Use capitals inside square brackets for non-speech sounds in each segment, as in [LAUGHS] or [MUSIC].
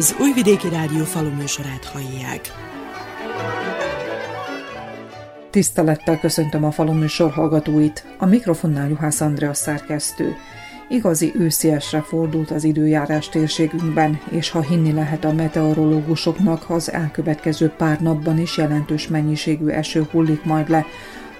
Az Újvidéki Rádió faluműsorát hallják. Tisztelettel köszöntöm a faluműsor hallgatóit. A mikrofonnál Juhász Andrea szerkesztő. Igazi ősziesre fordult az időjárás térségünkben, és ha hinni lehet a meteorológusoknak, az elkövetkező pár napban is jelentős mennyiségű eső hullik majd le,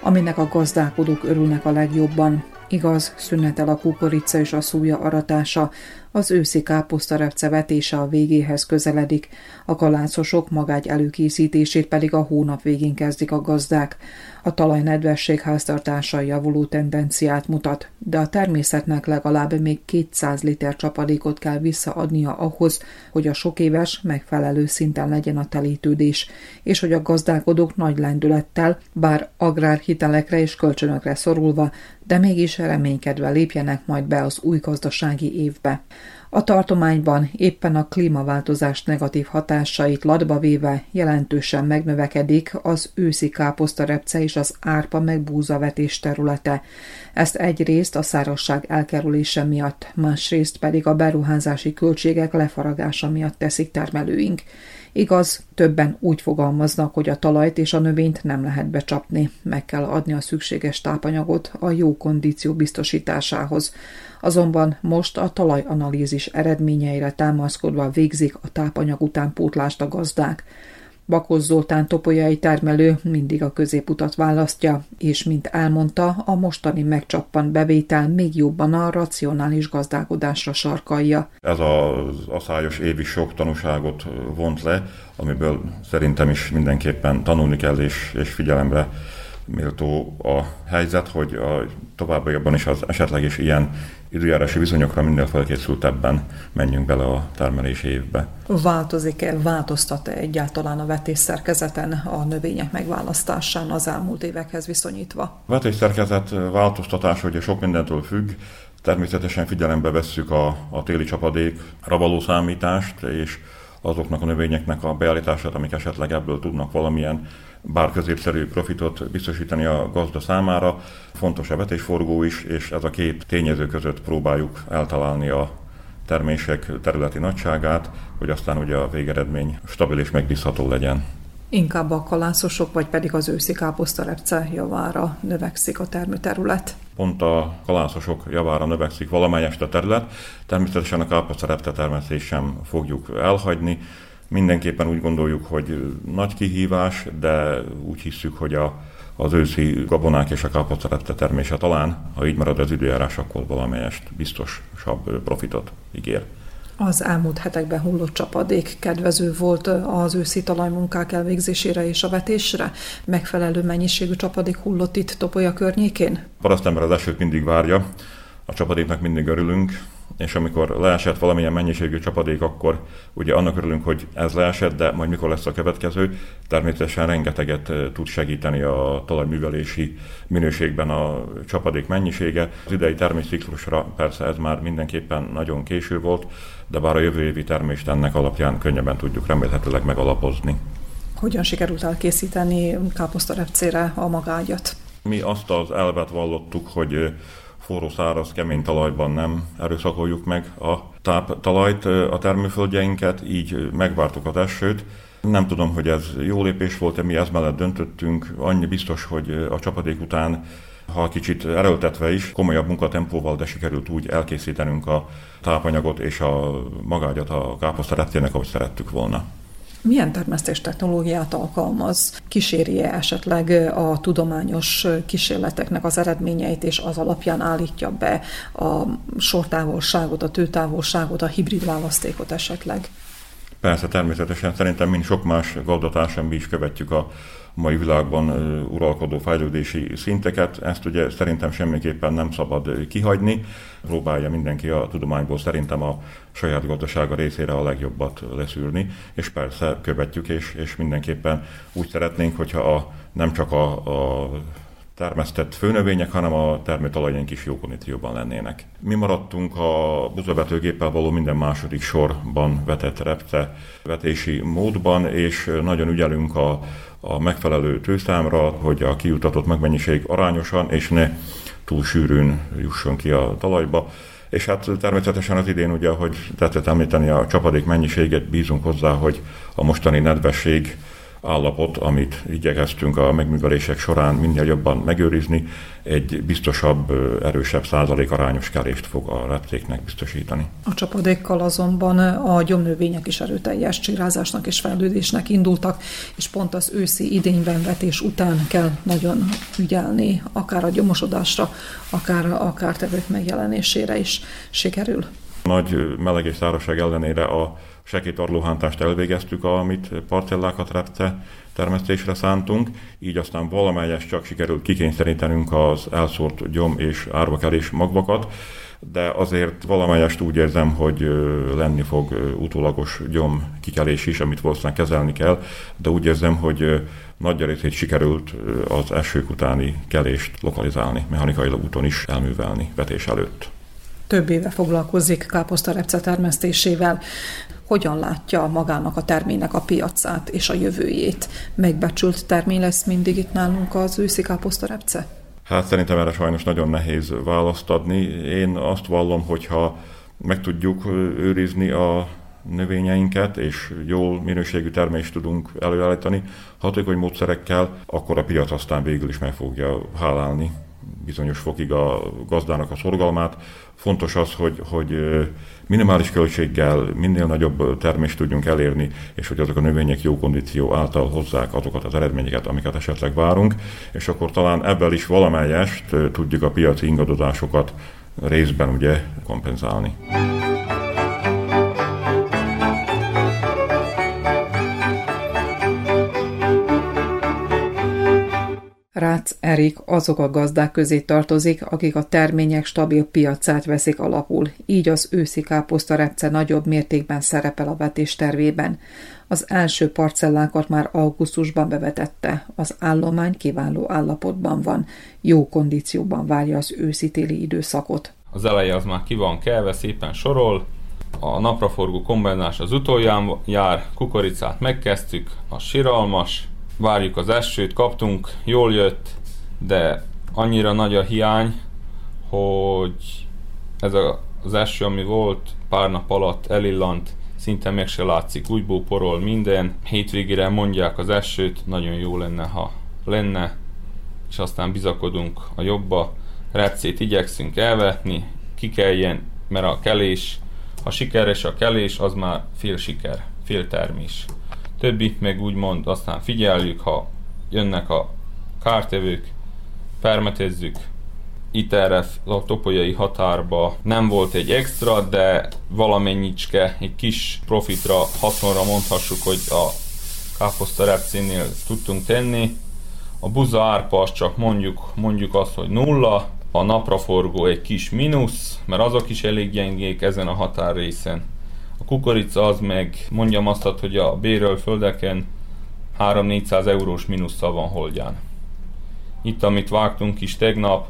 aminek a gazdálkodók örülnek a legjobban. Igaz, szünetel a kukorica és a szúja aratása, az őszi káposztarepce vetése a végéhez közeledik, a kalászosok magágy előkészítését pedig a hónap végén kezdik a gazdák. A talaj nedvesség háztartása javuló tendenciát mutat, de a természetnek legalább még 200 liter csapadékot kell visszaadnia ahhoz, hogy a sok éves, megfelelő szinten legyen a telítődés, és hogy a gazdálkodók nagy lendülettel, bár agrárhitelekre és kölcsönökre szorulva, de mégis reménykedve lépjenek majd be az új gazdasági évbe. A tartományban éppen a klímaváltozás negatív hatásait ladba véve jelentősen megnövekedik az őszi káposztarepce és az árpa meg búzavetés területe. Ezt egyrészt a szárazság elkerülése miatt, másrészt pedig a beruházási költségek lefaragása miatt teszik termelőink. Igaz, többen úgy fogalmaznak, hogy a talajt és a növényt nem lehet becsapni, meg kell adni a szükséges tápanyagot a jó kondíció biztosításához. Azonban most a talajanalízis eredményeire támaszkodva végzik a tápanyag utánpótlást a gazdák. Bakos Zoltán topolyai termelő mindig a középutat választja, és mint elmondta, a mostani megcsappan bevétel még jobban a racionális gazdálkodásra sarkalja. Ez az aszályos év is sok tanúságot vont le, amiből szerintem is mindenképpen tanulni kell és, és figyelemre méltó a helyzet, hogy a továbbiakban is az esetleges ilyen időjárási viszonyokra minden felkészültebben menjünk bele a termelési évbe. Változik-e, változtat-e egyáltalán a vetésszerkezeten a növények megválasztásán az elmúlt évekhez viszonyítva? A vetésszerkezet változtatása ugye sok mindentől függ, Természetesen figyelembe vesszük a, a téli csapadékra való számítást, és azoknak a növényeknek a beállítását, amik esetleg ebből tudnak valamilyen bár középszerű profitot biztosítani a gazda számára. Fontos a vetésforgó is, és ez a két tényező között próbáljuk eltalálni a termések területi nagyságát, hogy aztán ugye a végeredmény stabil és megbízható legyen. Inkább a kalászosok, vagy pedig az őszi káposztarepce javára növekszik a termőterület? Pont a kalászosok javára növekszik valamelyest a terület. Természetesen a káposztarepce termesztés sem fogjuk elhagyni. Mindenképpen úgy gondoljuk, hogy nagy kihívás, de úgy hiszük, hogy a, az őszi gabonák és a káposztarepce termése talán, ha így marad az időjárás, akkor valamelyest biztosabb profitot ígér. Az elmúlt hetekben hullott csapadék kedvező volt az őszi talajmunkák elvégzésére és a vetésre? Megfelelő mennyiségű csapadék hullott itt Topolya környékén? Parasztember az esőt mindig várja, a csapadéknak mindig örülünk, és amikor leesett valamilyen mennyiségű csapadék, akkor ugye annak örülünk, hogy ez leesett, de majd mikor lesz a következő, természetesen rengeteget eh, tud segíteni a talajművelési minőségben a csapadék mennyisége. Az idei termésciklusra persze ez már mindenképpen nagyon késő volt, de bár a jövő évi termést ennek alapján könnyebben tudjuk remélhetőleg megalapozni. Hogyan sikerült elkészíteni káposztarepcére a magágyat? Mi azt az elvet vallottuk, hogy eh, forró, száraz, kemény talajban nem erőszakoljuk meg a táptalajt, a termőföldjeinket, így megvártuk az esőt. Nem tudom, hogy ez jó lépés volt-e, mi ez mellett döntöttünk. Annyi biztos, hogy a csapadék után ha kicsit erőltetve is, komolyabb munkatempóval, de sikerült úgy elkészítenünk a tápanyagot és a magágyat a káposzta ahogy szerettük volna. Milyen termesztés technológiát alkalmaz? Kíséri-e esetleg a tudományos kísérleteknek az eredményeit, és az alapján állítja be a sortávolságot, a tőtávolságot, a hibrid választékot esetleg? Persze, természetesen szerintem, mint sok más gazdatársan mi is követjük a mai világban uralkodó fejlődési szinteket. Ezt ugye szerintem semmiképpen nem szabad kihagyni. Próbálja mindenki a tudományból szerintem a saját gazdasága részére a legjobbat leszűrni, és persze követjük, és, és mindenképpen úgy szeretnénk, hogyha a, nem csak a, a termesztett főnövények, hanem a termőtalajaink is jó kondícióban lennének. Mi maradtunk a buzabetőgéppel való minden második sorban vetett repce vetési módban, és nagyon ügyelünk a, a megfelelő tőszámra, hogy a kiutatott megmennyiség arányosan és ne túl sűrűn jusson ki a talajba. és hát természetesen az idén ugye, hogy tetszett említeni a csapadék mennyiséget, bízunk hozzá, hogy a mostani nedvesség állapot, amit igyekeztünk a megművelések során minél jobban megőrizni, egy biztosabb, erősebb százalékarányos kelést fog a repcéknek biztosítani. A csapadékkal azonban a gyomnövények is erőteljes csirázásnak és fejlődésnek indultak, és pont az őszi idényvenvetés után kell nagyon ügyelni, akár a gyomosodásra, akár a kártevők megjelenésére is sikerül. Nagy meleg és szárazság ellenére a sekétarlóhántást elvégeztük, amit parcellákat repte termesztésre szántunk, így aztán valamelyes csak sikerült kikényszerítenünk az elszórt gyom és árvakerés magvakat, de azért valamelyest úgy érzem, hogy lenni fog utólagos gyom kikelés is, amit valószínűleg kezelni kell, de úgy érzem, hogy nagy részét sikerült az esők utáni kelést lokalizálni, mechanikailag úton is elművelni vetés előtt. Több éve foglalkozik káposztarepce termesztésével hogyan látja magának a termének a piacát és a jövőjét. Megbecsült termény lesz mindig itt nálunk az őszi káposztarepce? Hát szerintem erre sajnos nagyon nehéz választ adni. Én azt vallom, hogyha meg tudjuk őrizni a növényeinket, és jól minőségű termést tudunk előállítani hatékony módszerekkel, akkor a piac aztán végül is meg fogja hálálni bizonyos fokig a gazdának a szorgalmát. Fontos az, hogy, hogy minimális költséggel minél nagyobb termést tudjunk elérni, és hogy azok a növények jó kondíció által hozzák azokat az eredményeket, amiket esetleg várunk, és akkor talán ebből is valamelyest tudjuk a piaci ingadozásokat részben ugye kompenzálni. Rácz Erik azok a gazdák közé tartozik, akik a termények stabil piacát veszik alapul, így az őszi káposztarepce nagyobb mértékben szerepel a vetés tervében. Az első parcellákat már augusztusban bevetette, az állomány kiváló állapotban van, jó kondícióban várja az őszi-téli időszakot. Az eleje az már ki van kelve, szépen sorol, a napraforgó kombinás az utolján jár, kukoricát megkezdtük, a siralmas, várjuk az esőt, kaptunk, jól jött, de annyira nagy a hiány, hogy ez a, az eső, ami volt pár nap alatt elillant, szinte meg se látszik, újból porol minden. Hétvégére mondják az esőt, nagyon jó lenne, ha lenne, és aztán bizakodunk a jobba. Recét igyekszünk elvetni, ki kelljen, mert a kelés, ha sikeres a kelés, az már fél siker, fél termés. Többit meg úgymond aztán figyeljük, ha jönnek a kártevők, permetezzük. Itt erre a topolyai határba nem volt egy extra, de valamennyicske, egy kis profitra, hasonra mondhassuk, hogy a káposzta repcénél tudtunk tenni. A buza árpa az csak mondjuk, mondjuk azt, hogy nulla, a napraforgó egy kis mínusz, mert azok is elég gyengék ezen a határrészen. A kukorica az meg, mondjam azt, hogy a béről földeken 3-400 eurós mínusszal van holdján. Itt, amit vágtunk is tegnap,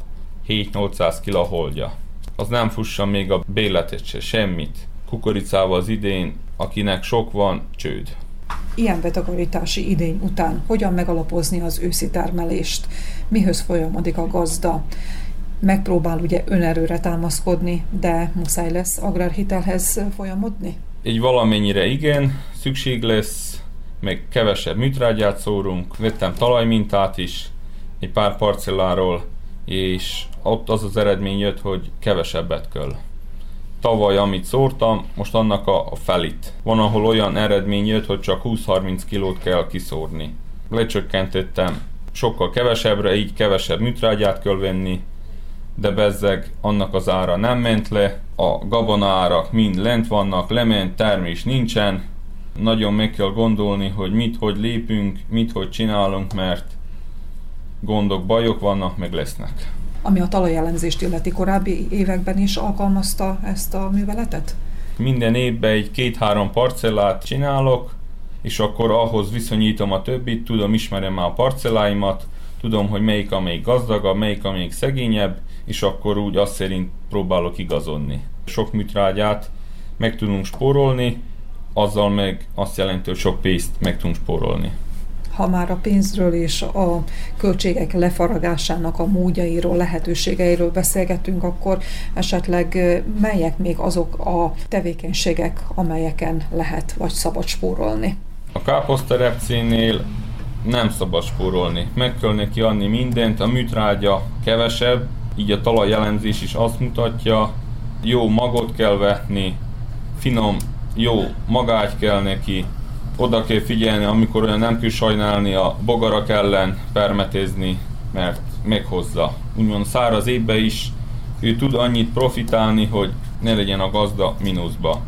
7-800 kg holdja. Az nem fussa még a béletet se, semmit. Kukoricával az idén, akinek sok van, csőd. Ilyen betakarítási idény után hogyan megalapozni az őszi termelést? Mihoz folyamodik a gazda? Megpróbál ugye önerőre támaszkodni, de muszáj lesz agrárhitelhez folyamodni? Így valamennyire igen, szükség lesz, meg kevesebb műtrágyát szórunk, vettem talajmintát is egy pár parcelláról, és ott az az eredmény jött, hogy kevesebbet kell. Tavaly, amit szórtam, most annak a, a felit. Van, ahol olyan eredmény jött, hogy csak 20-30 kilót kell kiszórni. Lecsökkentettem sokkal kevesebbre, így kevesebb műtrágyát kell venni, de bezzeg annak az ára nem ment le, a gabona árak mind lent vannak, lement, termés nincsen, nagyon meg kell gondolni, hogy mit, hogy lépünk, mit, hogy csinálunk, mert gondok, bajok vannak, meg lesznek. Ami a talajelemzést illeti korábbi években is alkalmazta ezt a műveletet? Minden évben egy két-három parcellát csinálok, és akkor ahhoz viszonyítom a többit, tudom, ismerem már a parcelláimat, tudom, hogy melyik amelyik gazdagabb, melyik amelyik szegényebb, és akkor úgy azt szerint próbálok igazodni. Sok műtrágyát meg tudunk spórolni, azzal meg azt jelenti, hogy sok pénzt meg tudunk spórolni. Ha már a pénzről és a költségek lefaragásának a módjairól, lehetőségeiről beszélgetünk, akkor esetleg melyek még azok a tevékenységek, amelyeken lehet vagy szabad spórolni? A káposzterepcénél nem szabad spórolni. Meg kell neki adni mindent, a műtrágya kevesebb, így a talajjelenzés is azt mutatja, jó magot kell vetni, finom, jó magágy kell neki, oda kell figyelni, amikor olyan nem kell sajnálni a bogarak ellen permetézni, mert meghozza. Úgymond száraz évbe is ő tud annyit profitálni, hogy ne legyen a gazda mínuszba.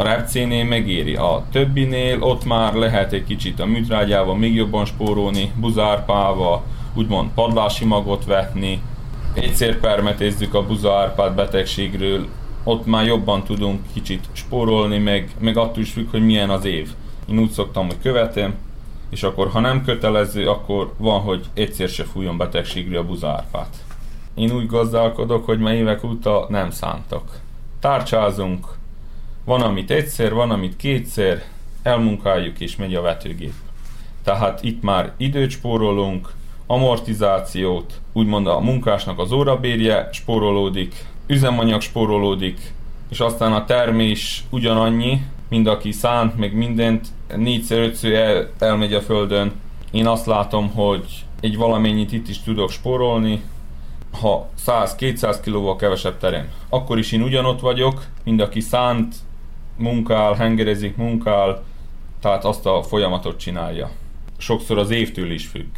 A repcénél megéri, a többinél ott már lehet egy kicsit a műtrágyával még jobban spórolni, buzárpával, úgymond padlási magot vetni, egyszer permetézzük a buzárpát betegségről, ott már jobban tudunk kicsit spórolni, meg, meg attól is függ, hogy milyen az év. Én úgy szoktam, hogy követem, és akkor ha nem kötelező, akkor van, hogy egyszer se fújjon betegségre a buzárpát. Én úgy gazdálkodok, hogy már évek óta nem szántak. Tárcsázunk, van amit egyszer, van amit kétszer, elmunkáljuk és megy a vetőgép. Tehát itt már időt spórolunk, amortizációt, úgymond a munkásnak az órabérje spórolódik, üzemanyag spórolódik, és aztán a termés ugyanannyi, mind aki szánt, meg mindent, négyszer, ötször el, elmegy a földön. Én azt látom, hogy egy valamennyit itt is tudok spórolni, ha 100-200 kilóval kevesebb terem. Akkor is én ugyanott vagyok, mind aki szánt, munkál, hengerezik, munkál, tehát azt a folyamatot csinálja. Sokszor az évtől is függ,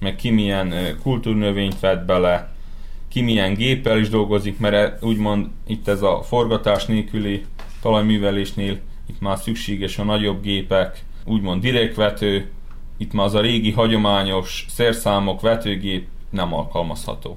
meg ki milyen kultúrnövényt vett bele, ki milyen géppel is dolgozik, mert úgymond itt ez a forgatás nélküli talajművelésnél itt már szükséges a nagyobb gépek, úgymond direktvető, itt már az a régi hagyományos szerszámok vetőgép nem alkalmazható.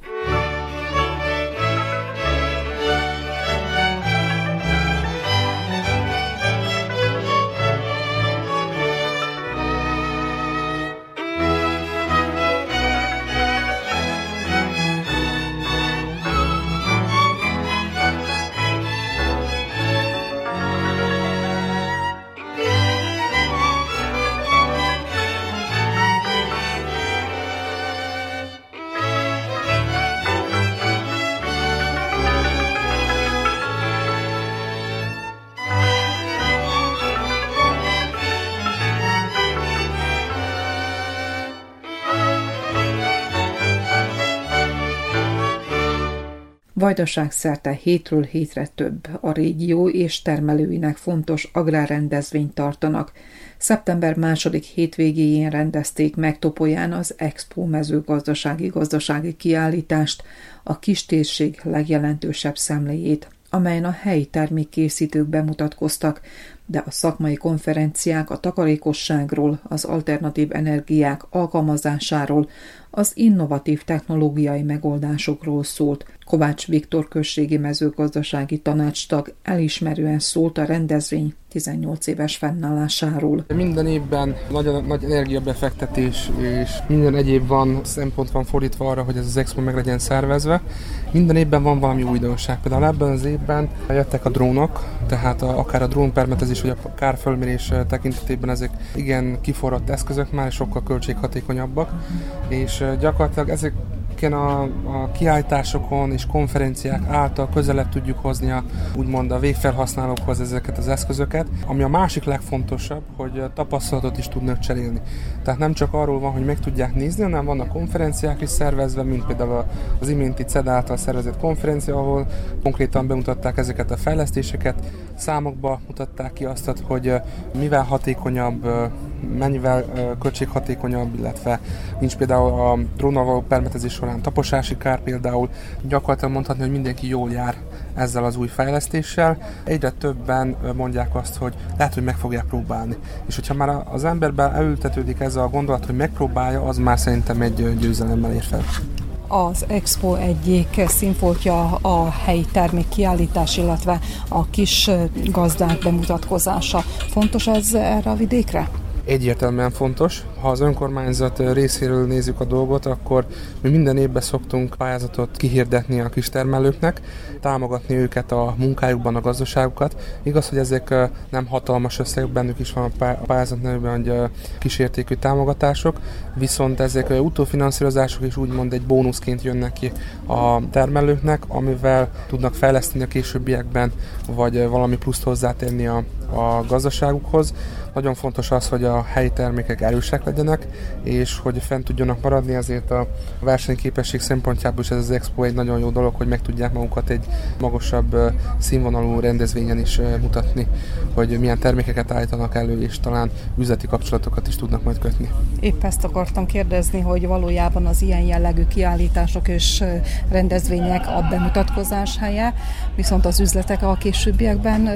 Vajdaság szerte hétről hétre több a régió és termelőinek fontos agrárrendezvényt tartanak. Szeptember második hétvégéjén rendezték meg Topolyán az Expo mezőgazdasági gazdasági kiállítást, a kistérség legjelentősebb szemléjét, amelyen a helyi termékkészítők bemutatkoztak, de a szakmai konferenciák a takarékosságról, az alternatív energiák alkalmazásáról, az innovatív technológiai megoldásokról szólt. Kovács Viktor községi mezőgazdasági tanácstag elismerően szólt a rendezvény 18 éves fennállásáról. Minden évben nagy, nagy energiabefektetés és minden egyéb van, szempont van fordítva arra, hogy ez az expo meg legyen szervezve. Minden évben van valami újdonság. Például ebben az évben jöttek a drónok, tehát a, akár a drónpermetezés vagy a kárfölmérés tekintetében ezek igen kiforrott eszközök már, sokkal költséghatékonyabbak, és gyakorlatilag ezek a, a kiállításokon és konferenciák által közelebb tudjuk hozni a, úgymond a végfelhasználókhoz ezeket az eszközöket, ami a másik legfontosabb, hogy tapasztalatot is tudnak cserélni. Tehát nem csak arról van, hogy meg tudják nézni, hanem vannak konferenciák is szervezve, mint például az iménti CED által szervezett konferencia, ahol konkrétan bemutatták ezeket a fejlesztéseket, számokba mutatták ki azt, hogy mivel hatékonyabb, mennyivel költséghatékonyabb, illetve nincs például a drónnal való permetezés során taposási kár például. Gyakorlatilag mondhatni, hogy mindenki jól jár ezzel az új fejlesztéssel. Egyre többen mondják azt, hogy lehet, hogy meg fogják próbálni. És hogyha már az emberben elültetődik ez a gondolat, hogy megpróbálja, az már szerintem egy győzelemmel ér fel az Expo egyik színfoltja a helyi termék kiállítás, illetve a kis gazdák bemutatkozása. Fontos ez erre a vidékre? Egyértelműen fontos. Ha az önkormányzat részéről nézzük a dolgot, akkor mi minden évben szoktunk pályázatot kihirdetni a kistermelőknek, támogatni őket a munkájukban, a gazdaságukat. Igaz, hogy ezek nem hatalmas összegek, bennük is van a pályázat nevében, hogy kísértékű támogatások, viszont ezek utófinanszírozások is úgymond egy bónuszként jönnek ki a termelőknek, amivel tudnak fejleszteni a későbbiekben, vagy valami pluszt hozzátenni a, a gazdaságukhoz. Nagyon fontos az, hogy a helyi termékek erősek legyenek, és hogy fent tudjanak maradni, ezért a versenyképesség szempontjából is ez az expo egy nagyon jó dolog, hogy meg tudják magukat egy magasabb színvonalú rendezvényen is mutatni, hogy milyen termékeket állítanak elő, és talán üzleti kapcsolatokat is tudnak majd kötni. Épp ezt akartam kérdezni, hogy valójában az ilyen jellegű kiállítások és rendezvények a bemutatkozás helye, viszont az üzletek a későbbiekben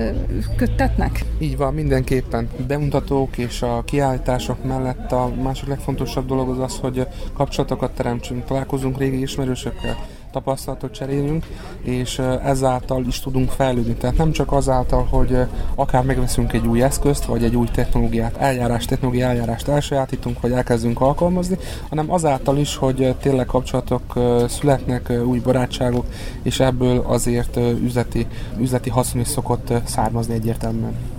köttetnek? Így van, mindenképpen. Bemutatók és a kiállítások mellett a másik legfontosabb dolog az az, hogy kapcsolatokat teremtsünk, találkozunk régi ismerősökkel, tapasztalatot cserélünk, és ezáltal is tudunk fejlődni. Tehát nem csak azáltal, hogy akár megveszünk egy új eszközt, vagy egy új technológiát, eljárás, technológiai eljárást elsajátítunk, vagy elkezdünk alkalmazni, hanem azáltal is, hogy tényleg kapcsolatok születnek, új barátságok, és ebből azért üzleti, üzleti haszon is szokott származni egyértelműen.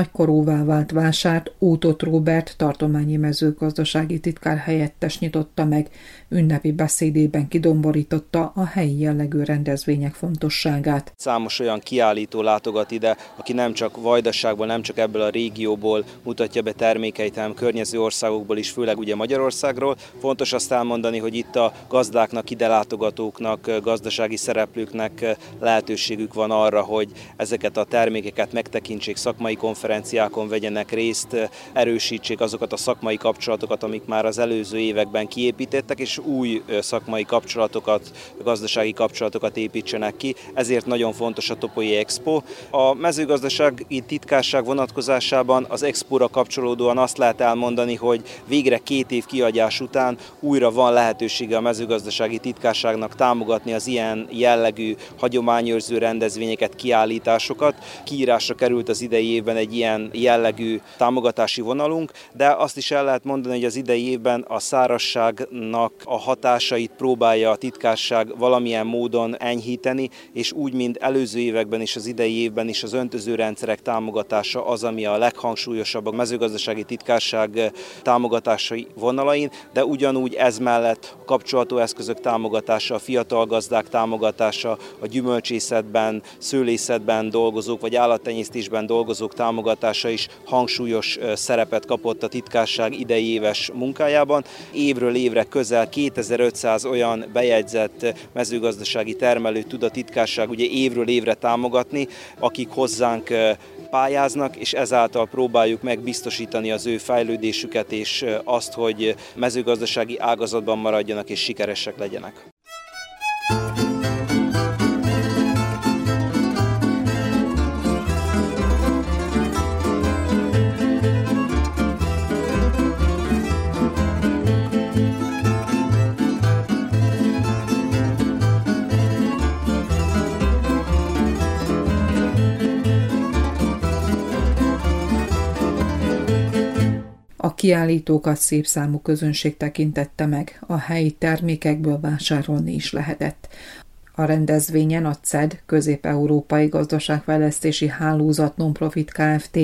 Nagykorúvá vált vásárt Útot Róbert tartományi mezőgazdasági titkár helyettes nyitotta meg, ünnepi beszédében kidomborította a helyi jellegű rendezvények fontosságát. Számos olyan kiállító látogat ide, aki nem csak Vajdaságból, nem csak ebből a régióból mutatja be termékeit, hanem környező országokból is, főleg ugye Magyarországról. Fontos azt elmondani, hogy itt a gazdáknak, ide látogatóknak, gazdasági szereplőknek lehetőségük van arra, hogy ezeket a termékeket megtekintsék szakmai konferenciákon vegyenek részt, erősítsék azokat a szakmai kapcsolatokat, amik már az előző években kiépítettek, és új szakmai kapcsolatokat, gazdasági kapcsolatokat építsenek ki. Ezért nagyon fontos a Topoi Expo. A mezőgazdasági titkárság vonatkozásában az Expo-ra kapcsolódóan azt lehet elmondani, hogy végre két év kiadás után újra van lehetősége a mezőgazdasági titkárságnak támogatni az ilyen jellegű hagyományőrző rendezvényeket, kiállításokat. Kiírásra került az idei évben egy ilyen jellegű támogatási vonalunk, de azt is el lehet mondani, hogy az idei évben a szárasságnak a hatásait próbálja a titkárság valamilyen módon enyhíteni, és úgy, mint előző években is, az idei évben is az öntözőrendszerek támogatása az, ami a leghangsúlyosabb a mezőgazdasági titkárság támogatásai vonalain, de ugyanúgy ez mellett a kapcsolató eszközök támogatása, a fiatal gazdák támogatása, a gyümölcsészetben, szőlészetben dolgozók vagy állattenyésztésben dolgozók támogatása is hangsúlyos szerepet kapott a titkárság idei éves munkájában. Évről évre közel 2500 olyan bejegyzett mezőgazdasági termelőt tud a titkárság ugye évről évre támogatni, akik hozzánk pályáznak, és ezáltal próbáljuk meg biztosítani az ő fejlődésüket és azt, hogy mezőgazdasági ágazatban maradjanak és sikeresek legyenek. Kiállítókat szép számú közönség tekintette meg, a helyi termékekből vásárolni is lehetett. A rendezvényen a CED, Közép-Európai Gazdaságfejlesztési Hálózat Nonprofit Kft.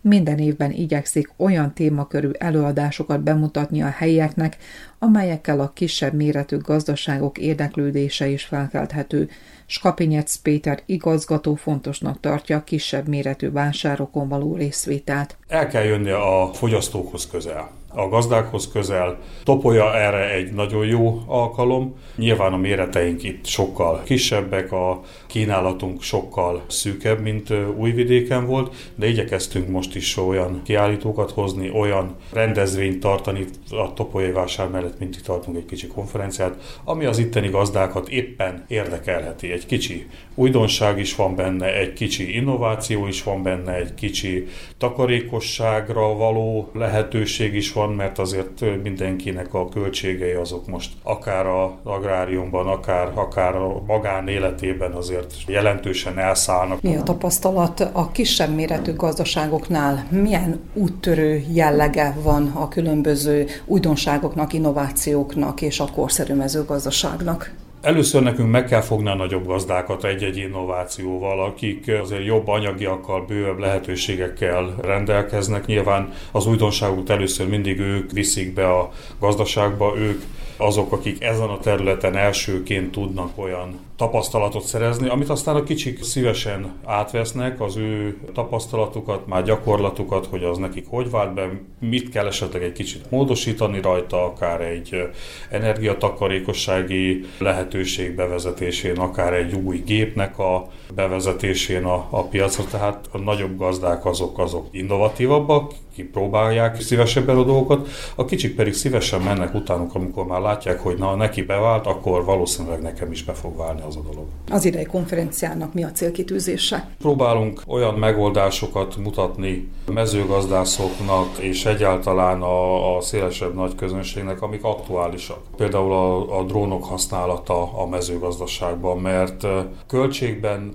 minden évben igyekszik olyan témakörű előadásokat bemutatni a helyieknek, amelyekkel a kisebb méretű gazdaságok érdeklődése is felkelthető. Skapinyec Péter igazgató fontosnak tartja a kisebb méretű vásárokon való részvételt. El kell jönni a fogyasztókhoz közel. A gazdákhoz közel. Topolya erre egy nagyon jó alkalom. Nyilván a méreteink itt sokkal kisebbek, a kínálatunk sokkal szűkebb, mint Újvidéken volt, de igyekeztünk most is olyan kiállítókat hozni, olyan rendezvényt tartani a Topolyai vásár mellett, mint itt tartunk egy kicsi konferenciát, ami az itteni gazdákat éppen érdekelheti. Egy kicsi újdonság is van benne, egy kicsi innováció is van benne, egy kicsi takarékosságra való lehetőség is van, mert azért mindenkinek a költségei azok most akár a agráriumban, akár, akár a magánéletében azért jelentősen elszállnak. Mi a tapasztalat a kisebb méretű gazdaságoknál? Milyen úttörő jellege van a különböző újdonságoknak, innovációknak és a korszerű mezőgazdaságnak? Először nekünk meg kell fogni a nagyobb gazdákat egy-egy innovációval, akik azért jobb anyagiakkal, bővebb lehetőségekkel rendelkeznek. Nyilván az újdonságot először mindig ők viszik be a gazdaságba, ők azok, akik ezen a területen elsőként tudnak olyan tapasztalatot szerezni, amit aztán a kicsik szívesen átvesznek, az ő tapasztalatukat, már gyakorlatukat, hogy az nekik hogy vált be, mit kell esetleg egy kicsit módosítani rajta, akár egy energiatakarékossági lehetőség bevezetésén, akár egy új gépnek a bevezetésén a, a piacra, tehát a nagyobb gazdák azok, azok innovatívabbak, kipróbálják szívesebben a dolgokat, a kicsik pedig szívesen mennek utánuk, amikor már látják, hogy na, neki bevált, akkor valószínűleg nekem is be fog válni az a dolog. Az idei konferenciának mi a célkitűzése? Próbálunk olyan megoldásokat mutatni mezőgazdászoknak és egyáltalán a, a szélesebb nagy közönségnek, amik aktuálisak. Például a, a drónok használata a mezőgazdaságban, mert költségben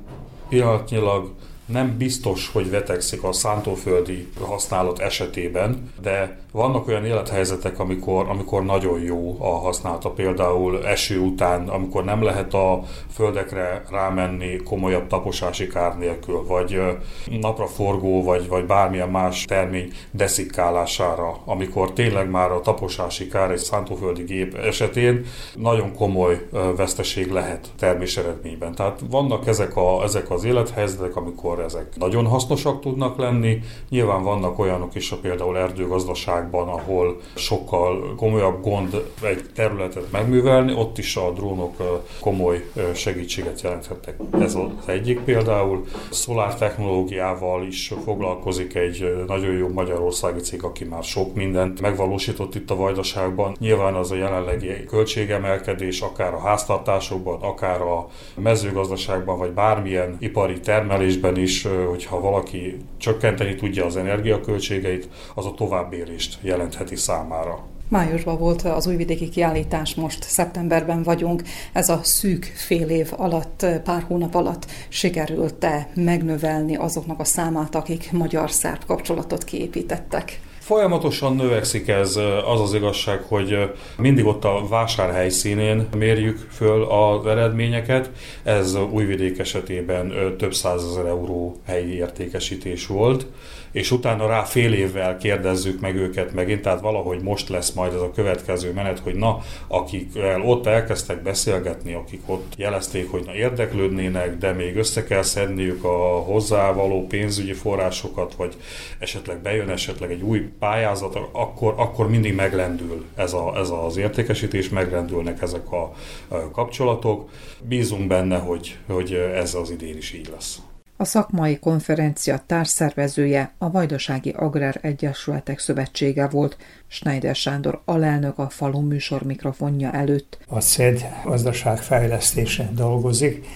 pillanatnyilag nem biztos, hogy vetekszik a szántóföldi használat esetében, de vannak olyan élethelyzetek, amikor, amikor nagyon jó a használata, például eső után, amikor nem lehet a földekre rámenni komolyabb taposási kár nélkül, vagy napraforgó, vagy, vagy bármilyen más termény deszikálására, amikor tényleg már a taposási kár egy szántóföldi gép esetén nagyon komoly veszteség lehet termés eredményben. Tehát vannak ezek, a, ezek az élethelyzetek, amikor ezek nagyon hasznosak tudnak lenni. Nyilván vannak olyanok is, a például erdőgazdaság országban, ahol sokkal komolyabb gond egy területet megművelni, ott is a drónok komoly segítséget jelenthetnek. Ez az egyik például. Szolár technológiával is foglalkozik egy nagyon jó magyarországi cég, aki már sok mindent megvalósított itt a Vajdaságban. Nyilván az a jelenlegi költségemelkedés, akár a háztartásokban, akár a mezőgazdaságban, vagy bármilyen ipari termelésben is, hogyha valaki csökkenteni tudja az energiaköltségeit, az a továbbélést jelentheti számára. Májusban volt az újvidéki kiállítás, most szeptemberben vagyunk. Ez a szűk fél év alatt, pár hónap alatt sikerült-e megnövelni azoknak a számát, akik magyar-szerb kapcsolatot kiépítettek? Folyamatosan növekszik ez, az az igazság, hogy mindig ott a vásárhely színén mérjük föl az eredményeket. Ez újvidék esetében több százezer euró helyi értékesítés volt és utána rá fél évvel kérdezzük meg őket megint, tehát valahogy most lesz majd ez a következő menet, hogy na, akik ott elkezdtek beszélgetni, akik ott jelezték, hogy na érdeklődnének, de még össze kell szedniük a hozzávaló pénzügyi forrásokat, vagy esetleg bejön esetleg egy új pályázat, akkor, akkor mindig meglendül ez, a, ez az értékesítés, megrendülnek ezek a kapcsolatok. Bízunk benne, hogy, hogy ez az idén is így lesz. A szakmai konferencia társszervezője a Vajdasági Agrár Egyesületek Szövetsége volt, Schneider Sándor alelnök a falu műsor mikrofonja előtt. A CED gazdaság fejlesztése dolgozik,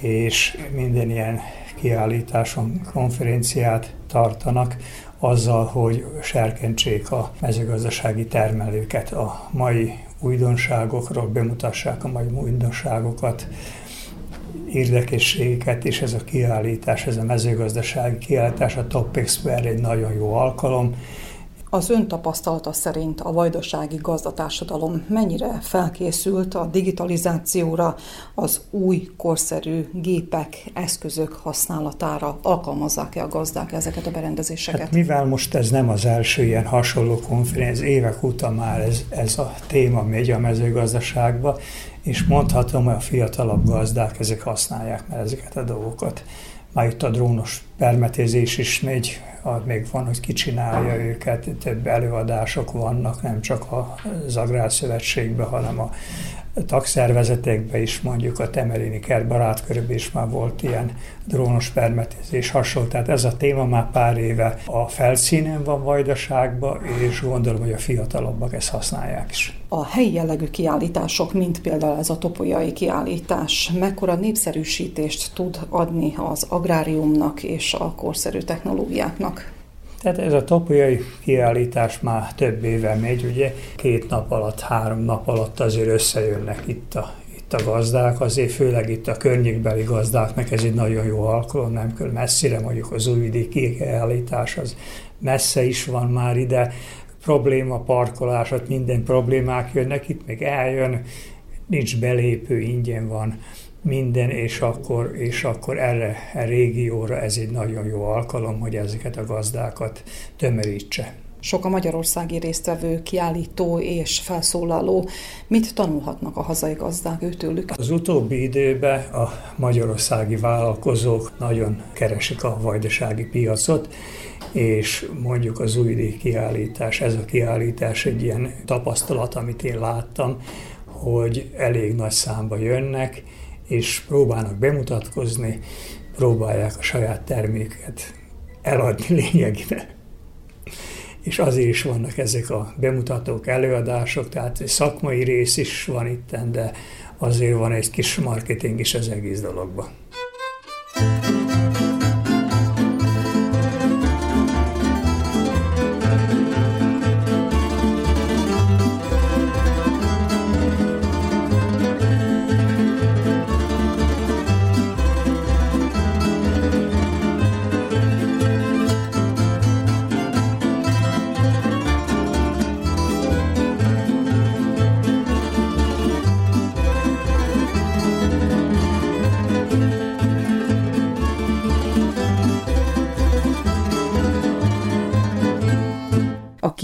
és minden ilyen kiállításon konferenciát tartanak azzal, hogy serkentsék a mezőgazdasági termelőket a mai újdonságokról, bemutassák a mai újdonságokat, érdekességeket, és ez a kiállítás, ez a mezőgazdasági kiállítás, a Top Expert egy nagyon jó alkalom. Az ön tapasztalata szerint a vajdasági gazdatársadalom mennyire felkészült a digitalizációra, az új korszerű gépek, eszközök használatára? Alkalmazzák-e a gazdák ezeket a berendezéseket? Hát mivel most ez nem az első ilyen hasonló konferencia, évek óta már ez, ez a téma megy a mezőgazdaságba, és mondhatom, hogy a fiatalabb gazdák ezek használják már ezeket a dolgokat. Már itt a drónos permetézés is megy még van, hogy kicsinálja őket, több előadások vannak, nem csak az Agrárszövetségben, hanem a tagszervezetekben is, mondjuk a Temerini Kert barátkörben is már volt ilyen drónos permetezés hasonló. Tehát ez a téma már pár éve a felszínen van Vajdaságban, és gondolom, hogy a fiatalabbak ezt használják is. A helyi jellegű kiállítások, mint például ez a topolyai kiállítás, mekkora népszerűsítést tud adni az agráriumnak és a korszerű technológiáknak? Tehát ez a topolyai kiállítás már több éve megy, ugye? Két nap alatt, három nap alatt azért összejönnek itt a, itt a gazdák, azért főleg itt a környékbeli gazdáknak ez egy nagyon jó alkalom, nem kell messzire, mondjuk az újvidéki kiállítás az messze is van már ide, probléma, parkolásat, minden problémák jönnek, itt még eljön, nincs belépő, ingyen van, minden, és akkor, és akkor erre a régióra ez egy nagyon jó alkalom, hogy ezeket a gazdákat tömörítse. Sok a magyarországi résztvevő, kiállító és felszólaló. Mit tanulhatnak a hazai gazdák őtőlük? Az utóbbi időben a magyarországi vállalkozók nagyon keresik a vajdasági piacot, és mondjuk az újdi kiállítás, ez a kiállítás egy ilyen tapasztalat, amit én láttam, hogy elég nagy számba jönnek, és próbálnak bemutatkozni, próbálják a saját terméket eladni [LAUGHS] lényegében. És azért is vannak ezek a bemutatók, előadások, tehát szakmai rész is van itt, de azért van egy kis marketing is az egész dologban.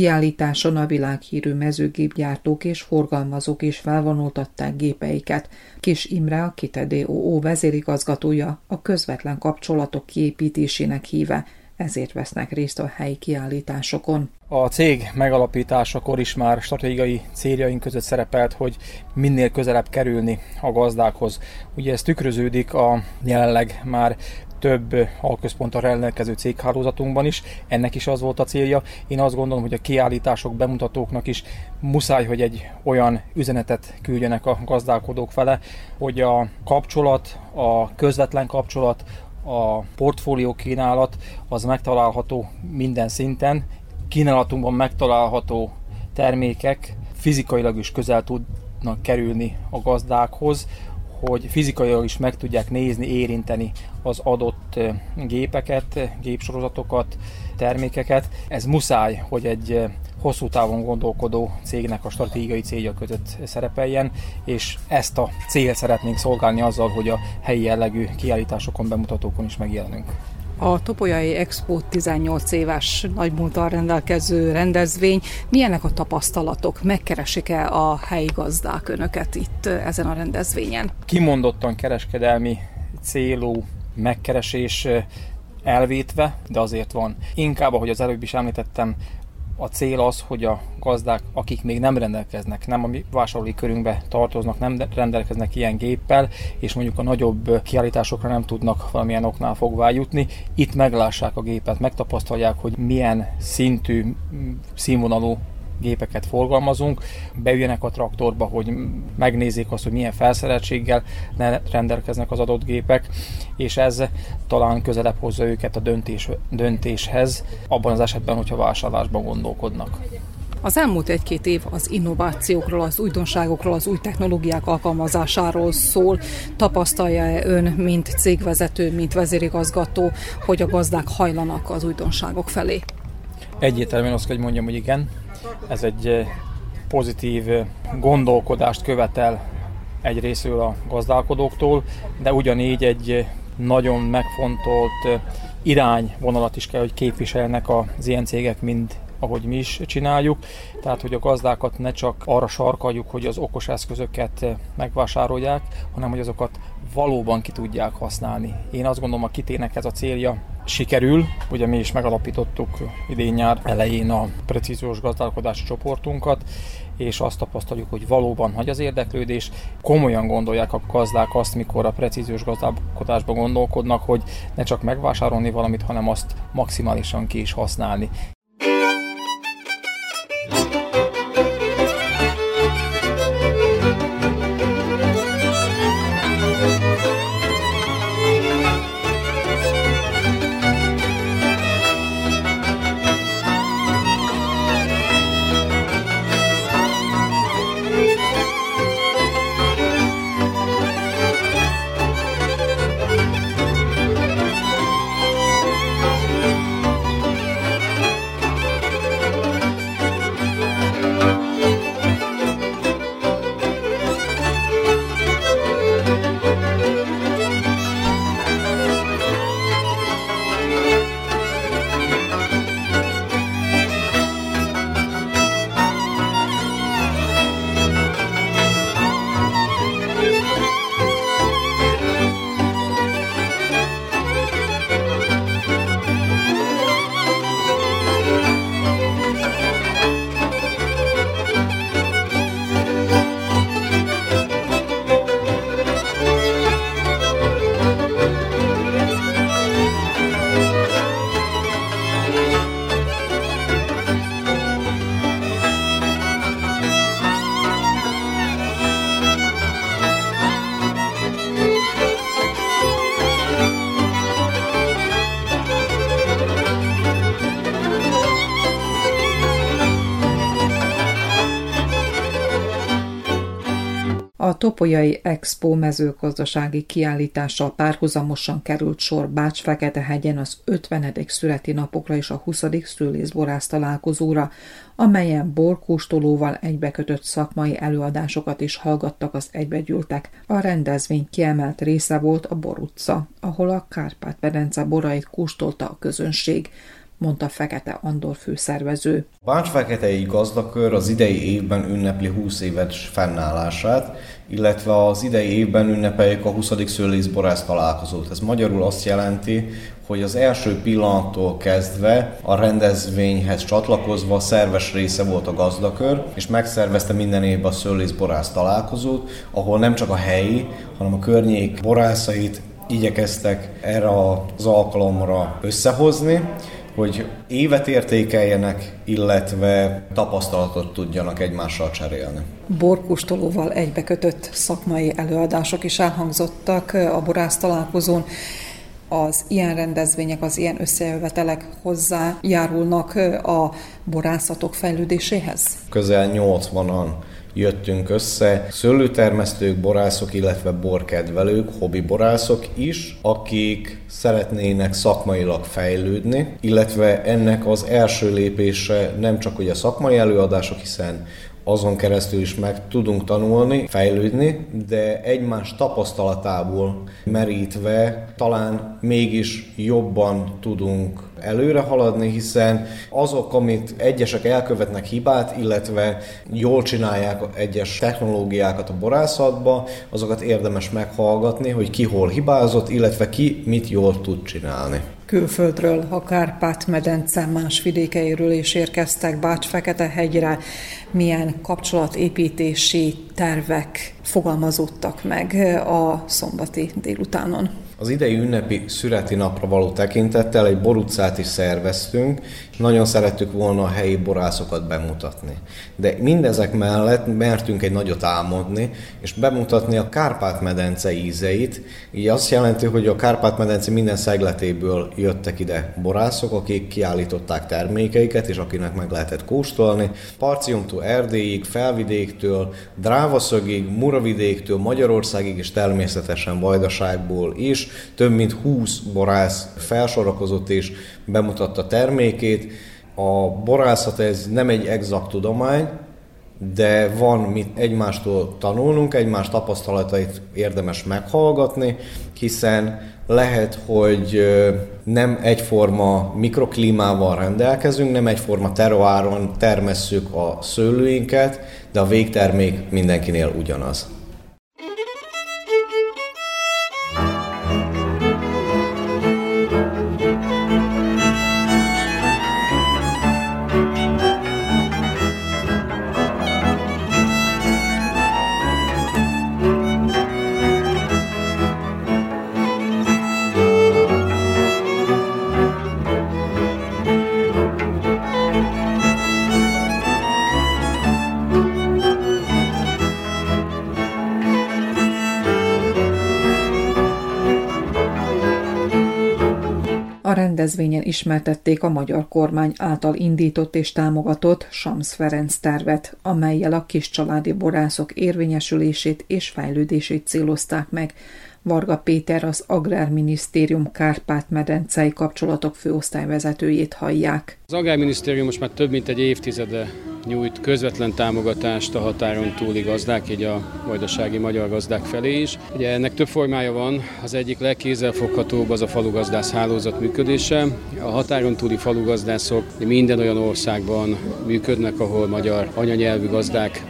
Kiállításon a világhírű mezőgépgyártók és forgalmazók is felvonultatták gépeiket. Kis Imre, a KITEDOO vezérigazgatója, a közvetlen kapcsolatok kiépítésének híve, ezért vesznek részt a helyi kiállításokon. A cég megalapításakor is már stratégiai céljaink között szerepelt, hogy minél közelebb kerülni a gazdákhoz. Ugye ez tükröződik a jelenleg már több alközponttal rendelkező céghálózatunkban is. Ennek is az volt a célja. Én azt gondolom, hogy a kiállítások, bemutatóknak is muszáj, hogy egy olyan üzenetet küldjenek a gazdálkodók fele, hogy a kapcsolat, a közvetlen kapcsolat, a portfólió kínálat az megtalálható minden szinten. Kínálatunkban megtalálható termékek fizikailag is közel tudnak kerülni a gazdákhoz, hogy fizikailag is meg tudják nézni, érinteni az adott gépeket, gépsorozatokat, termékeket. Ez muszáj, hogy egy hosszú távon gondolkodó cégnek a stratégiai célja között szerepeljen, és ezt a cél szeretnénk szolgálni azzal, hogy a helyi jellegű kiállításokon, bemutatókon is megjelenünk. A Topolyai Expo 18 éves nagymúltal rendelkező rendezvény. Milyenek a tapasztalatok? Megkeresik-e a helyi gazdák önöket itt ezen a rendezvényen? Kimondottan kereskedelmi célú megkeresés elvétve, de azért van. Inkább, ahogy az előbb is említettem, a cél az, hogy a gazdák, akik még nem rendelkeznek, nem a mi vásárlói körünkbe tartoznak, nem rendelkeznek ilyen géppel, és mondjuk a nagyobb kiállításokra nem tudnak valamilyen oknál fogva jutni, itt meglássák a gépet, megtapasztalják, hogy milyen szintű, színvonalú gépeket forgalmazunk, beüljenek a traktorba, hogy megnézzék azt, hogy milyen felszereltséggel rendelkeznek az adott gépek, és ez talán közelebb hozza őket a döntés, döntéshez, abban az esetben, hogyha vásárlásban gondolkodnak. Az elmúlt egy-két év az innovációkról, az újdonságokról, az új technológiák alkalmazásáról szól. Tapasztalja-e ön, mint cégvezető, mint vezérigazgató, hogy a gazdák hajlanak az újdonságok felé? Egyértelműen azt kell, hogy mondjam, hogy igen. Ez egy eh, pozitív eh, gondolkodást követel egy részről a gazdálkodóktól, de ugyanígy egy eh, nagyon megfontolt irányvonalat is kell, hogy képviselnek az ilyen cégek, mint ahogy mi is csináljuk. Tehát, hogy a gazdákat ne csak arra sarkaljuk, hogy az okos eszközöket megvásárolják, hanem hogy azokat valóban ki tudják használni. Én azt gondolom, a kitének ez a célja, sikerül. Ugye mi is megalapítottuk idén nyár elején a precíziós gazdálkodási csoportunkat, és azt tapasztaljuk, hogy valóban nagy az érdeklődés. Komolyan gondolják a gazdák azt, mikor a precíziós gazdálkodásban gondolkodnak, hogy ne csak megvásárolni valamit, hanem azt maximálisan ki is használni. Topolyai Expo mezőgazdasági kiállítással párhuzamosan került sor Bács-Fekete-hegyen az 50. születi napokra és a 20. szülészborász találkozóra, amelyen borkóstolóval egybekötött szakmai előadásokat is hallgattak az egybegyűltek. A rendezvény kiemelt része volt a Bor utca, ahol a Kárpát-Pedence borait kóstolta a közönség mondta Fekete Andor főszervező. A Bács-Feketei gazdakör az idei évben ünnepli 20 éves fennállását, illetve az idei évben ünnepeljük a 20. szőlészborász találkozót. Ez magyarul azt jelenti, hogy az első pillanattól kezdve a rendezvényhez csatlakozva szerves része volt a gazdakör, és megszervezte minden évben a szőlészborász találkozót, ahol nem csak a helyi, hanem a környék borászait igyekeztek erre az alkalomra összehozni, hogy évet értékeljenek, illetve tapasztalatot tudjanak egymással cserélni. Borkustolóval egybekötött szakmai előadások is elhangzottak a borász találkozón. Az ilyen rendezvények, az ilyen összejövetelek hozzájárulnak a borászatok fejlődéséhez? Közel 80-an jöttünk össze, szőlőtermesztők, borászok, illetve borkedvelők, hobbi borászok is, akik szeretnének szakmailag fejlődni, illetve ennek az első lépése nem csak hogy a szakmai előadások, hiszen azon keresztül is meg tudunk tanulni, fejlődni, de egymás tapasztalatából merítve talán mégis jobban tudunk előre haladni, hiszen azok, amit egyesek elkövetnek hibát, illetve jól csinálják egyes technológiákat a borászatba, azokat érdemes meghallgatni, hogy ki hol hibázott, illetve ki mit jól tud csinálni külföldről, a Kárpát-medence más vidékeiről is érkeztek Bács-Fekete-hegyre, milyen kapcsolatépítési tervek fogalmazódtak meg a szombati délutánon. Az idei ünnepi szüreti napra való tekintettel egy borutcát is szerveztünk, nagyon szerettük volna a helyi borászokat bemutatni. De mindezek mellett mertünk egy nagyot álmodni, és bemutatni a Kárpát-medence ízeit. Így azt jelenti, hogy a Kárpát-medence minden szegletéből jöttek ide borászok, akik kiállították termékeiket, és akinek meg lehetett kóstolni. Parciumtól Erdélyig, Felvidéktől, Drávaszögig, Muravidéktől, Magyarországig és természetesen Vajdaságból is több mint 20 borász felsorakozott és bemutatta termékét. A borászat ez nem egy exakt tudomány, de van mit egymástól tanulnunk, egymás tapasztalatait érdemes meghallgatni, hiszen lehet, hogy nem egyforma mikroklímával rendelkezünk, nem egyforma teroáron termesszük a szőlőinket, de a végtermék mindenkinél ugyanaz. Rendezvényen ismertették a magyar kormány által indított és támogatott Sams Ferenc tervet, amelyel a kis családi borászok érvényesülését és fejlődését célozták meg, Varga Péter az Agrárminisztérium Kárpát-medencei kapcsolatok főosztályvezetőjét hallják. Az Agrárminisztérium most már több mint egy évtizede nyújt közvetlen támogatást a határon túli gazdák, így a vajdasági magyar gazdák felé is. Ugye ennek több formája van, az egyik legkézzelfoghatóbb az a falugazdász hálózat működése. A határon túli falugazdászok minden olyan országban működnek, ahol magyar anyanyelvű gazdák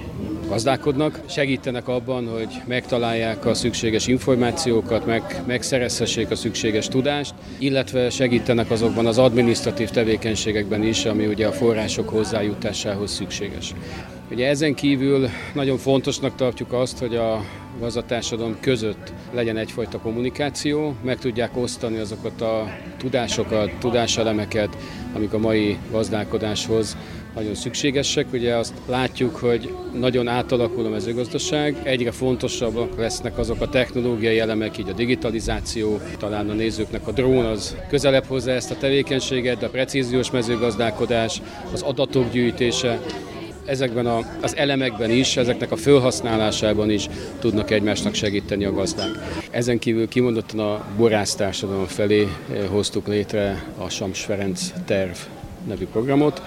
gazdálkodnak, segítenek abban, hogy megtalálják a szükséges információkat, meg, megszerezhessék a szükséges tudást, illetve segítenek azokban az adminisztratív tevékenységekben is, ami ugye a források hozzájutásához szükséges. Ugye ezen kívül nagyon fontosnak tartjuk azt, hogy a gazdatársadalom között legyen egyfajta kommunikáció, meg tudják osztani azokat a tudásokat, tudáselemeket, amik a mai gazdálkodáshoz nagyon szükségesek. Ugye azt látjuk, hogy nagyon átalakul a mezőgazdaság, egyre fontosabbak lesznek azok a technológiai elemek, így a digitalizáció, talán a nézőknek a drón az közelebb hozza ezt a tevékenységet, de a precíziós mezőgazdálkodás, az adatok gyűjtése, ezekben a, az elemekben is, ezeknek a felhasználásában is tudnak egymásnak segíteni a gazdák. Ezen kívül kimondottan a borásztársadalom felé eh, hoztuk létre a Sams Ferenc terv nevű programot,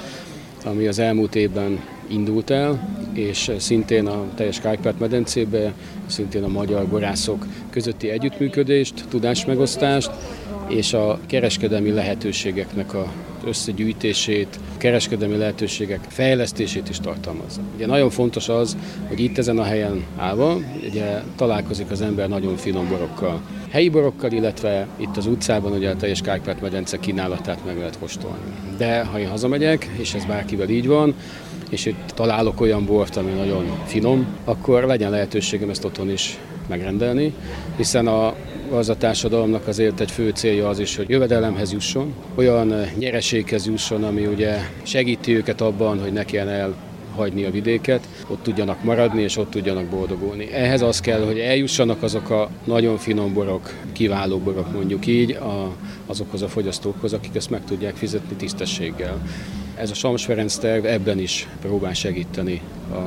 ami az elmúlt évben indult el, és szintén a teljes Kárpát-medencébe, szintén a magyar borászok közötti együttműködést, tudásmegosztást, és a kereskedelmi lehetőségeknek a összegyűjtését, kereskedelmi lehetőségek fejlesztését is tartalmazza. Ugye nagyon fontos az, hogy itt ezen a helyen állva, ugye találkozik az ember nagyon finom borokkal. Helyi borokkal, illetve itt az utcában ugye a teljes Kárpát-medence kínálatát meg lehet kóstolni. De ha én hazamegyek, és ez bárkivel így van, és itt találok olyan bort, ami nagyon finom, akkor legyen lehetőségem ezt otthon is megrendelni, hiszen a az a társadalomnak azért egy fő célja az is, hogy jövedelemhez jusson, olyan nyereséghez jusson, ami ugye segíti őket abban, hogy ne kelljen el hagyni a vidéket, ott tudjanak maradni és ott tudjanak boldogulni. Ehhez az kell, hogy eljussanak azok a nagyon finom borok, kiváló borok mondjuk így, a, azokhoz a fogyasztókhoz, akik ezt meg tudják fizetni tisztességgel. Ez a Sams Ferenc terv ebben is próbál segíteni a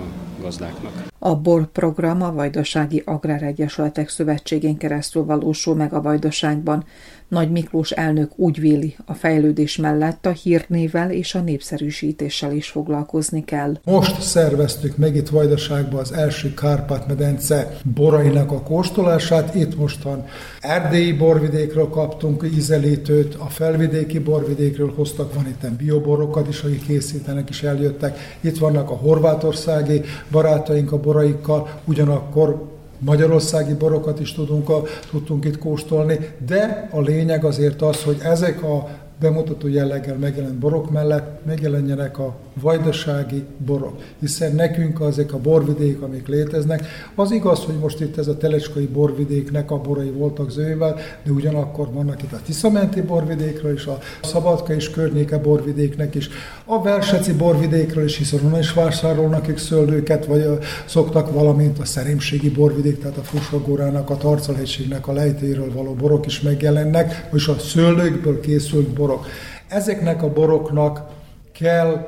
gazdáknak. A BOR program a Vajdasági Agráregyesületek Szövetségén keresztül valósul meg a Vajdaságban. Nagy Miklós elnök úgy véli, a fejlődés mellett a hírnével és a népszerűsítéssel is foglalkozni kell. Most szerveztük meg itt Vajdaságban az első Kárpát-medence borainak a kóstolását. Itt mostan erdélyi borvidékről kaptunk ízelítőt, a felvidéki borvidékről hoztak, van itt bioborokat is, akik készítenek és eljöttek. Itt vannak a horvátországi barátaink a boraikkal, ugyanakkor magyarországi borokat is tudunk tudtunk itt kóstolni, de a lényeg azért az, hogy ezek a bemutató jelleggel megjelent borok mellett megjelenjenek a vajdasági borok. Hiszen nekünk azok a borvidék, amik léteznek, az igaz, hogy most itt ez a telecskai borvidéknek a borai voltak zövével, de ugyanakkor vannak itt a Tiszamenti borvidékről is, a Szabadka és környéke borvidéknek is, a Verseci borvidékről is, hiszen onnan is vásárolnak ők szöldőket, vagy szoktak, valamint a Szerémségi borvidék, tehát a Fusagórának, a Tarcalhegységnek a lejtéről való borok is megjelennek, és a szőlőkből készült borok. Ezeknek a boroknak kell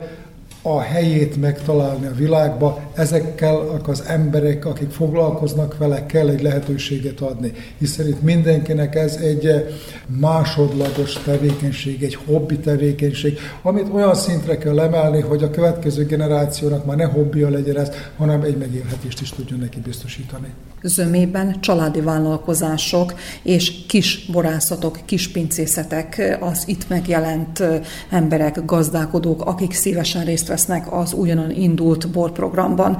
a helyét megtalálni a világba, ezekkel az emberek, akik foglalkoznak vele, kell egy lehetőséget adni. Hiszen itt mindenkinek ez egy másodlagos tevékenység, egy hobbi tevékenység, amit olyan szintre kell emelni, hogy a következő generációnak már ne hobbija legyen ez, hanem egy megélhetést is tudjon neki biztosítani. Zömében családi vállalkozások és kis borászatok, kis pincészetek, az itt megjelent emberek, gazdálkodók, akik szívesen részt vesznek az újonnan indult borprogramban.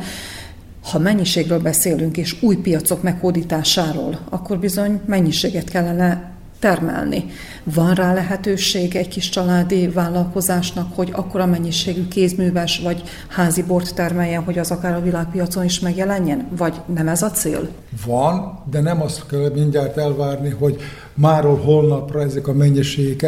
Ha mennyiségről beszélünk és új piacok meghódításáról, akkor bizony mennyiséget kellene termelni. Van rá lehetőség egy kis családi vállalkozásnak, hogy akkora mennyiségű kézműves vagy házi bort termeljen, hogy az akár a világpiacon is megjelenjen? Vagy nem ez a cél? van, de nem azt kell mindjárt elvárni, hogy máról holnapra ezek a mennyiségek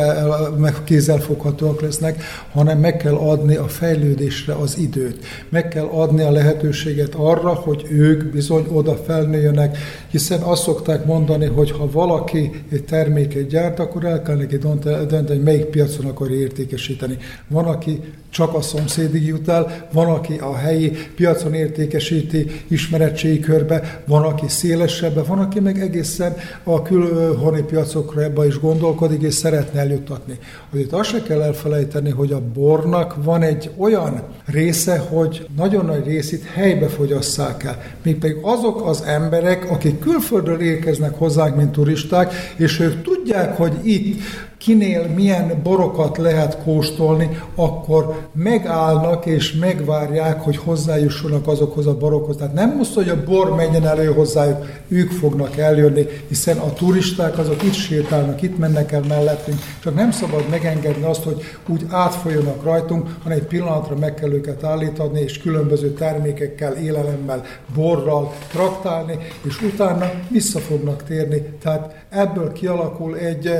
meg kézzelfoghatóak lesznek, hanem meg kell adni a fejlődésre az időt. Meg kell adni a lehetőséget arra, hogy ők bizony oda felnőjenek, hiszen azt szokták mondani, hogy ha valaki egy terméket gyárt, akkor el kell neki dönteni, hogy melyik piacon akarja értékesíteni. Van, aki csak a szomszédig jut el, van, aki a helyi piacon értékesíti ismeretségi körbe, van, aki szélesebben, van, aki meg egészen a külhoni piacokra ebbe is gondolkodik, és szeretne eljuttatni. Itt azt se kell elfelejteni, hogy a bornak van egy olyan része, hogy nagyon nagy részét helybe fogyasszák el. Még pedig azok az emberek, akik külföldről érkeznek hozzánk, mint turisták, és ők tudják, hogy itt kinél milyen borokat lehet kóstolni, akkor megállnak és megvárják, hogy hozzájussanak azokhoz a borokhoz. Tehát nem most, hogy a bor menjen elő hozzájuk, ők fognak eljönni, hiszen a turisták azok itt sétálnak, itt mennek el mellettünk, csak nem szabad megengedni azt, hogy úgy átfolyanak rajtunk, hanem egy pillanatra meg kell őket állítani, és különböző termékekkel, élelemmel, borral traktálni, és utána vissza fognak térni. Tehát ebből kialakul egy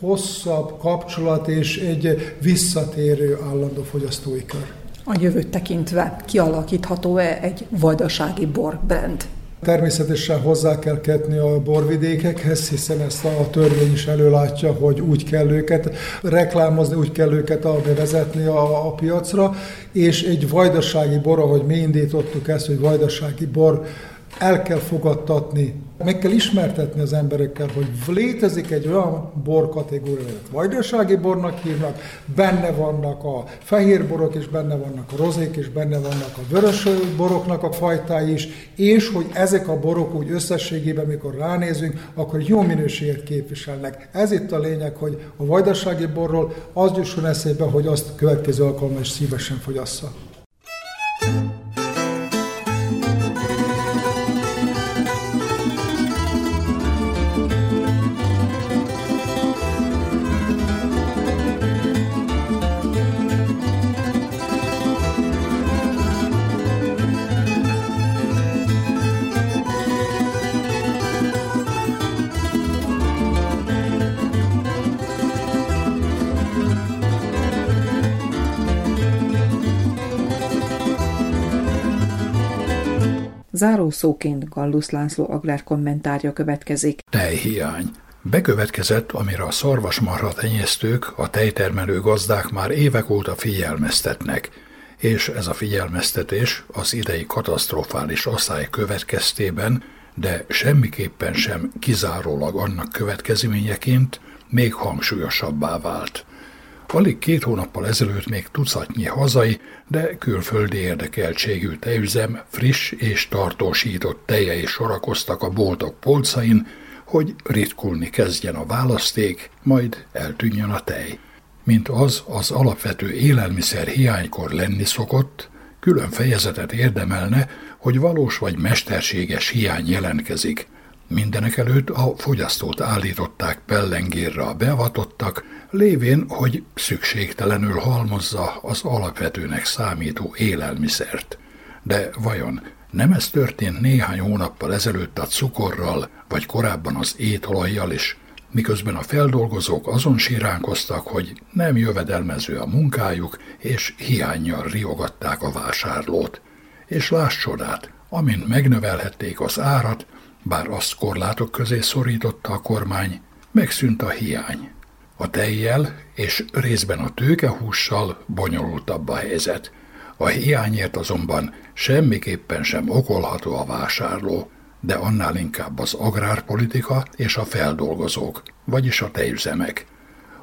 hosszabb kapcsolat és egy visszatérő állandó fogyasztói kör. A jövőt tekintve kialakítható-e egy vajdasági borbrand? Természetesen hozzá kell ketni a borvidékekhez, hiszen ezt a törvény is előlátja, hogy úgy kell őket reklámozni, úgy kell őket bevezetni a, a piacra, és egy vajdasági bor, ahogy mi indítottuk ezt, hogy vajdasági bor el kell fogadtatni, meg kell ismertetni az emberekkel, hogy létezik egy olyan bor kategória, amit vajdasági bornak hívnak, benne vannak a fehér borok, és benne vannak a rozék, és benne vannak a vörös boroknak a fajtái is, és hogy ezek a borok úgy összességében, mikor ránézünk, akkor jó minőséget képviselnek. Ez itt a lényeg, hogy a vajdasági borról az jusson eszébe, hogy azt következő alkalommal is szívesen fogyassza. Zárószóként Gallusz László agrár kommentárja következik. Tejhiány. Bekövetkezett, amire a szarvasmarha tenyésztők, a tejtermelő gazdák már évek óta figyelmeztetnek, és ez a figyelmeztetés az idei katasztrofális asszály következtében, de semmiképpen sem kizárólag annak következményeként még hangsúlyosabbá vált. Alig két hónappal ezelőtt még tucatnyi hazai, de külföldi érdekeltségű tejüzem friss és tartósított tejei sorakoztak a boltok polcain, hogy ritkulni kezdjen a választék, majd eltűnjön a tej. Mint az az alapvető élelmiszer hiánykor lenni szokott, külön fejezetet érdemelne, hogy valós vagy mesterséges hiány jelentkezik. Mindenek előtt a fogyasztót állították pellengérre a beavatottak, lévén, hogy szükségtelenül halmozza az alapvetőnek számító élelmiszert. De vajon nem ez történt néhány hónappal ezelőtt a cukorral, vagy korábban az étolajjal is, miközben a feldolgozók azon síránkoztak, hogy nem jövedelmező a munkájuk, és hiányjal riogatták a vásárlót. És láss csodát, amint megnövelhették az árat, bár azt korlátok közé szorította a kormány, megszűnt a hiány. A tejjel és részben a tőkehússal bonyolultabb a helyzet. A hiányért azonban semmiképpen sem okolható a vásárló, de annál inkább az agrárpolitika és a feldolgozók, vagyis a tejüzemek.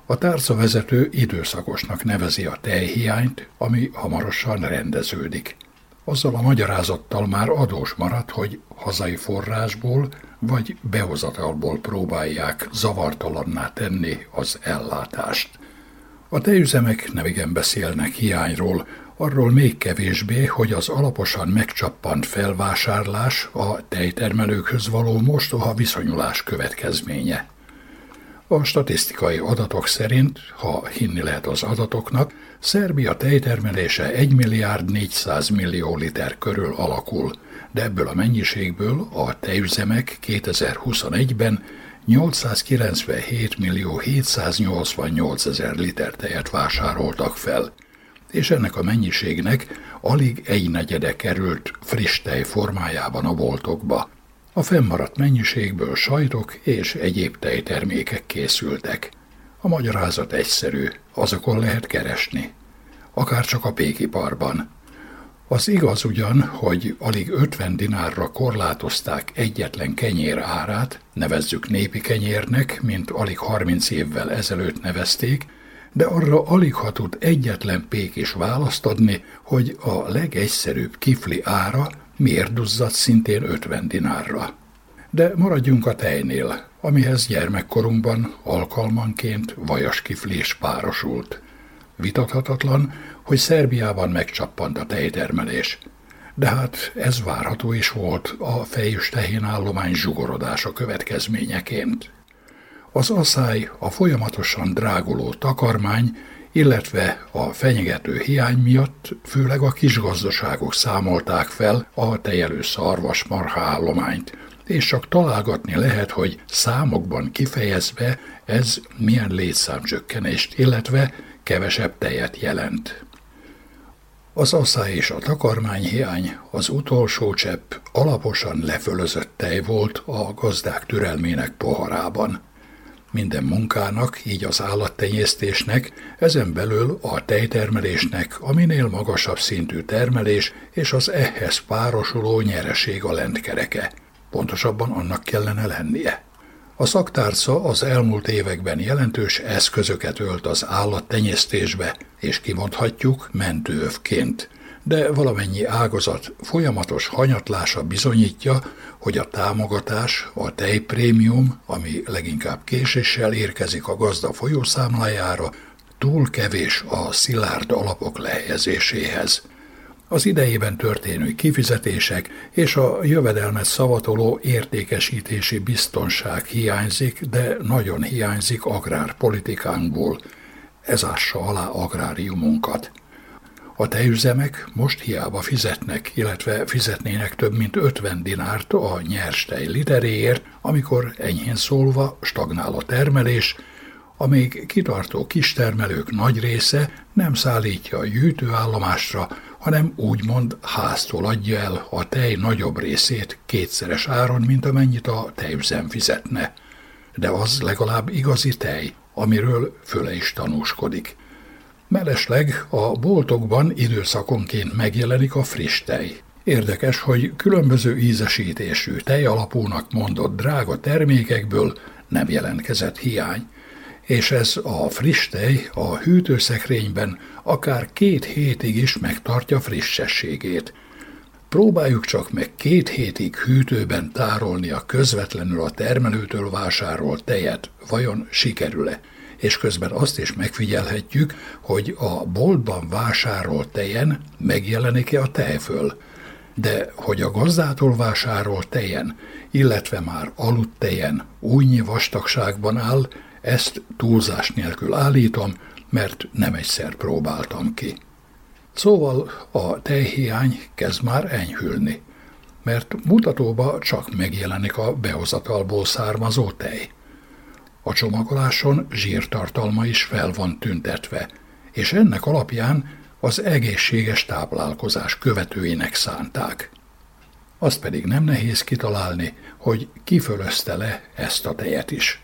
A tárcavezető időszakosnak nevezi a tejhiányt, ami hamarosan rendeződik. Azzal a magyarázattal már adós maradt, hogy hazai forrásból vagy behozatalból próbálják zavartalanná tenni az ellátást. A tejüzemek nem igen beszélnek hiányról, arról még kevésbé, hogy az alaposan megcsappant felvásárlás a tejtermelőkhöz való mostoha viszonyulás következménye. A statisztikai adatok szerint, ha hinni lehet az adatoknak, Szerbia tejtermelése 1 milliárd 400 millió liter körül alakul, de ebből a mennyiségből a tejüzemek 2021-ben 897 millió 788 ezer liter tejet vásároltak fel, és ennek a mennyiségnek alig egy negyede került friss tej formájában a boltokba. A fennmaradt mennyiségből sajtok és egyéb tejtermékek készültek. A magyarázat egyszerű, azokon lehet keresni. Akár csak a pékiparban. Az igaz ugyan, hogy alig 50 dinárra korlátozták egyetlen kenyér árát, nevezzük népi kenyérnek, mint alig 30 évvel ezelőtt nevezték, de arra alig ha tud egyetlen pék is választ adni, hogy a legegyszerűbb kifli ára miért duzzadt szintén 50 dinárra. De maradjunk a tejnél, amihez gyermekkorunkban alkalmanként vajas kifli is párosult. Vitathatatlan, hogy Szerbiában megcsappant a tejtermelés. De hát ez várható is volt a fejüs tehén állomány zsugorodása következményeként. Az asszály, a folyamatosan dráguló takarmány, illetve a fenyegető hiány miatt főleg a kisgazdaságok számolták fel a tejelő szarvas marha állományt, és csak találgatni lehet, hogy számokban kifejezve ez milyen létszámcsökkenést, illetve kevesebb tejet jelent. Az asszály és a takarmányhiány, az utolsó csepp alaposan lefölözött tej volt a gazdák türelmének poharában. Minden munkának, így az állattenyésztésnek, ezen belül a tejtermelésnek a minél magasabb szintű termelés és az ehhez párosuló nyereség a lentkereke. Pontosabban annak kellene lennie. A szaktárca az elmúlt években jelentős eszközöket ölt az állattenyésztésbe, és kimondhatjuk mentőövként. De valamennyi ágazat folyamatos hanyatlása bizonyítja, hogy a támogatás, a tejprémium, ami leginkább késéssel érkezik a gazda folyószámlájára, túl kevés a szilárd alapok lehelyezéséhez az idejében történő kifizetések és a jövedelmet szavatoló értékesítési biztonság hiányzik, de nagyon hiányzik agrárpolitikánkból. Ez ássa alá agráriumunkat. A tejüzemek most hiába fizetnek, illetve fizetnének több mint 50 dinárt a nyers tej literéért, amikor enyhén szólva stagnál a termelés, amíg kitartó kistermelők nagy része nem szállítja a gyűjtőállomásra, hanem úgymond háztól adja el a tej nagyobb részét kétszeres áron, mint amennyit a tejüzem fizetne. De az legalább igazi tej, amiről föle is tanúskodik. Mellesleg a boltokban időszakonként megjelenik a friss tej. Érdekes, hogy különböző ízesítésű tej alapúnak mondott drága termékekből nem jelentkezett hiány és ez a friss tej a hűtőszekrényben akár két hétig is megtartja frissességét. Próbáljuk csak meg két hétig hűtőben tárolni a közvetlenül a termelőtől vásárolt tejet, vajon sikerül-e? És közben azt is megfigyelhetjük, hogy a boltban vásárolt tejen megjelenik-e a tejföl, de hogy a gazdától vásárolt tejen, illetve már aludt tejen újnyi vastagságban áll, ezt túlzás nélkül állítom, mert nem egyszer próbáltam ki. Szóval a tejhiány kezd már enyhülni, mert mutatóba csak megjelenik a behozatalból származó tej. A csomagoláson zsírtartalma is fel van tüntetve, és ennek alapján az egészséges táplálkozás követőinek szánták. Azt pedig nem nehéz kitalálni, hogy kifölözte le ezt a tejet is.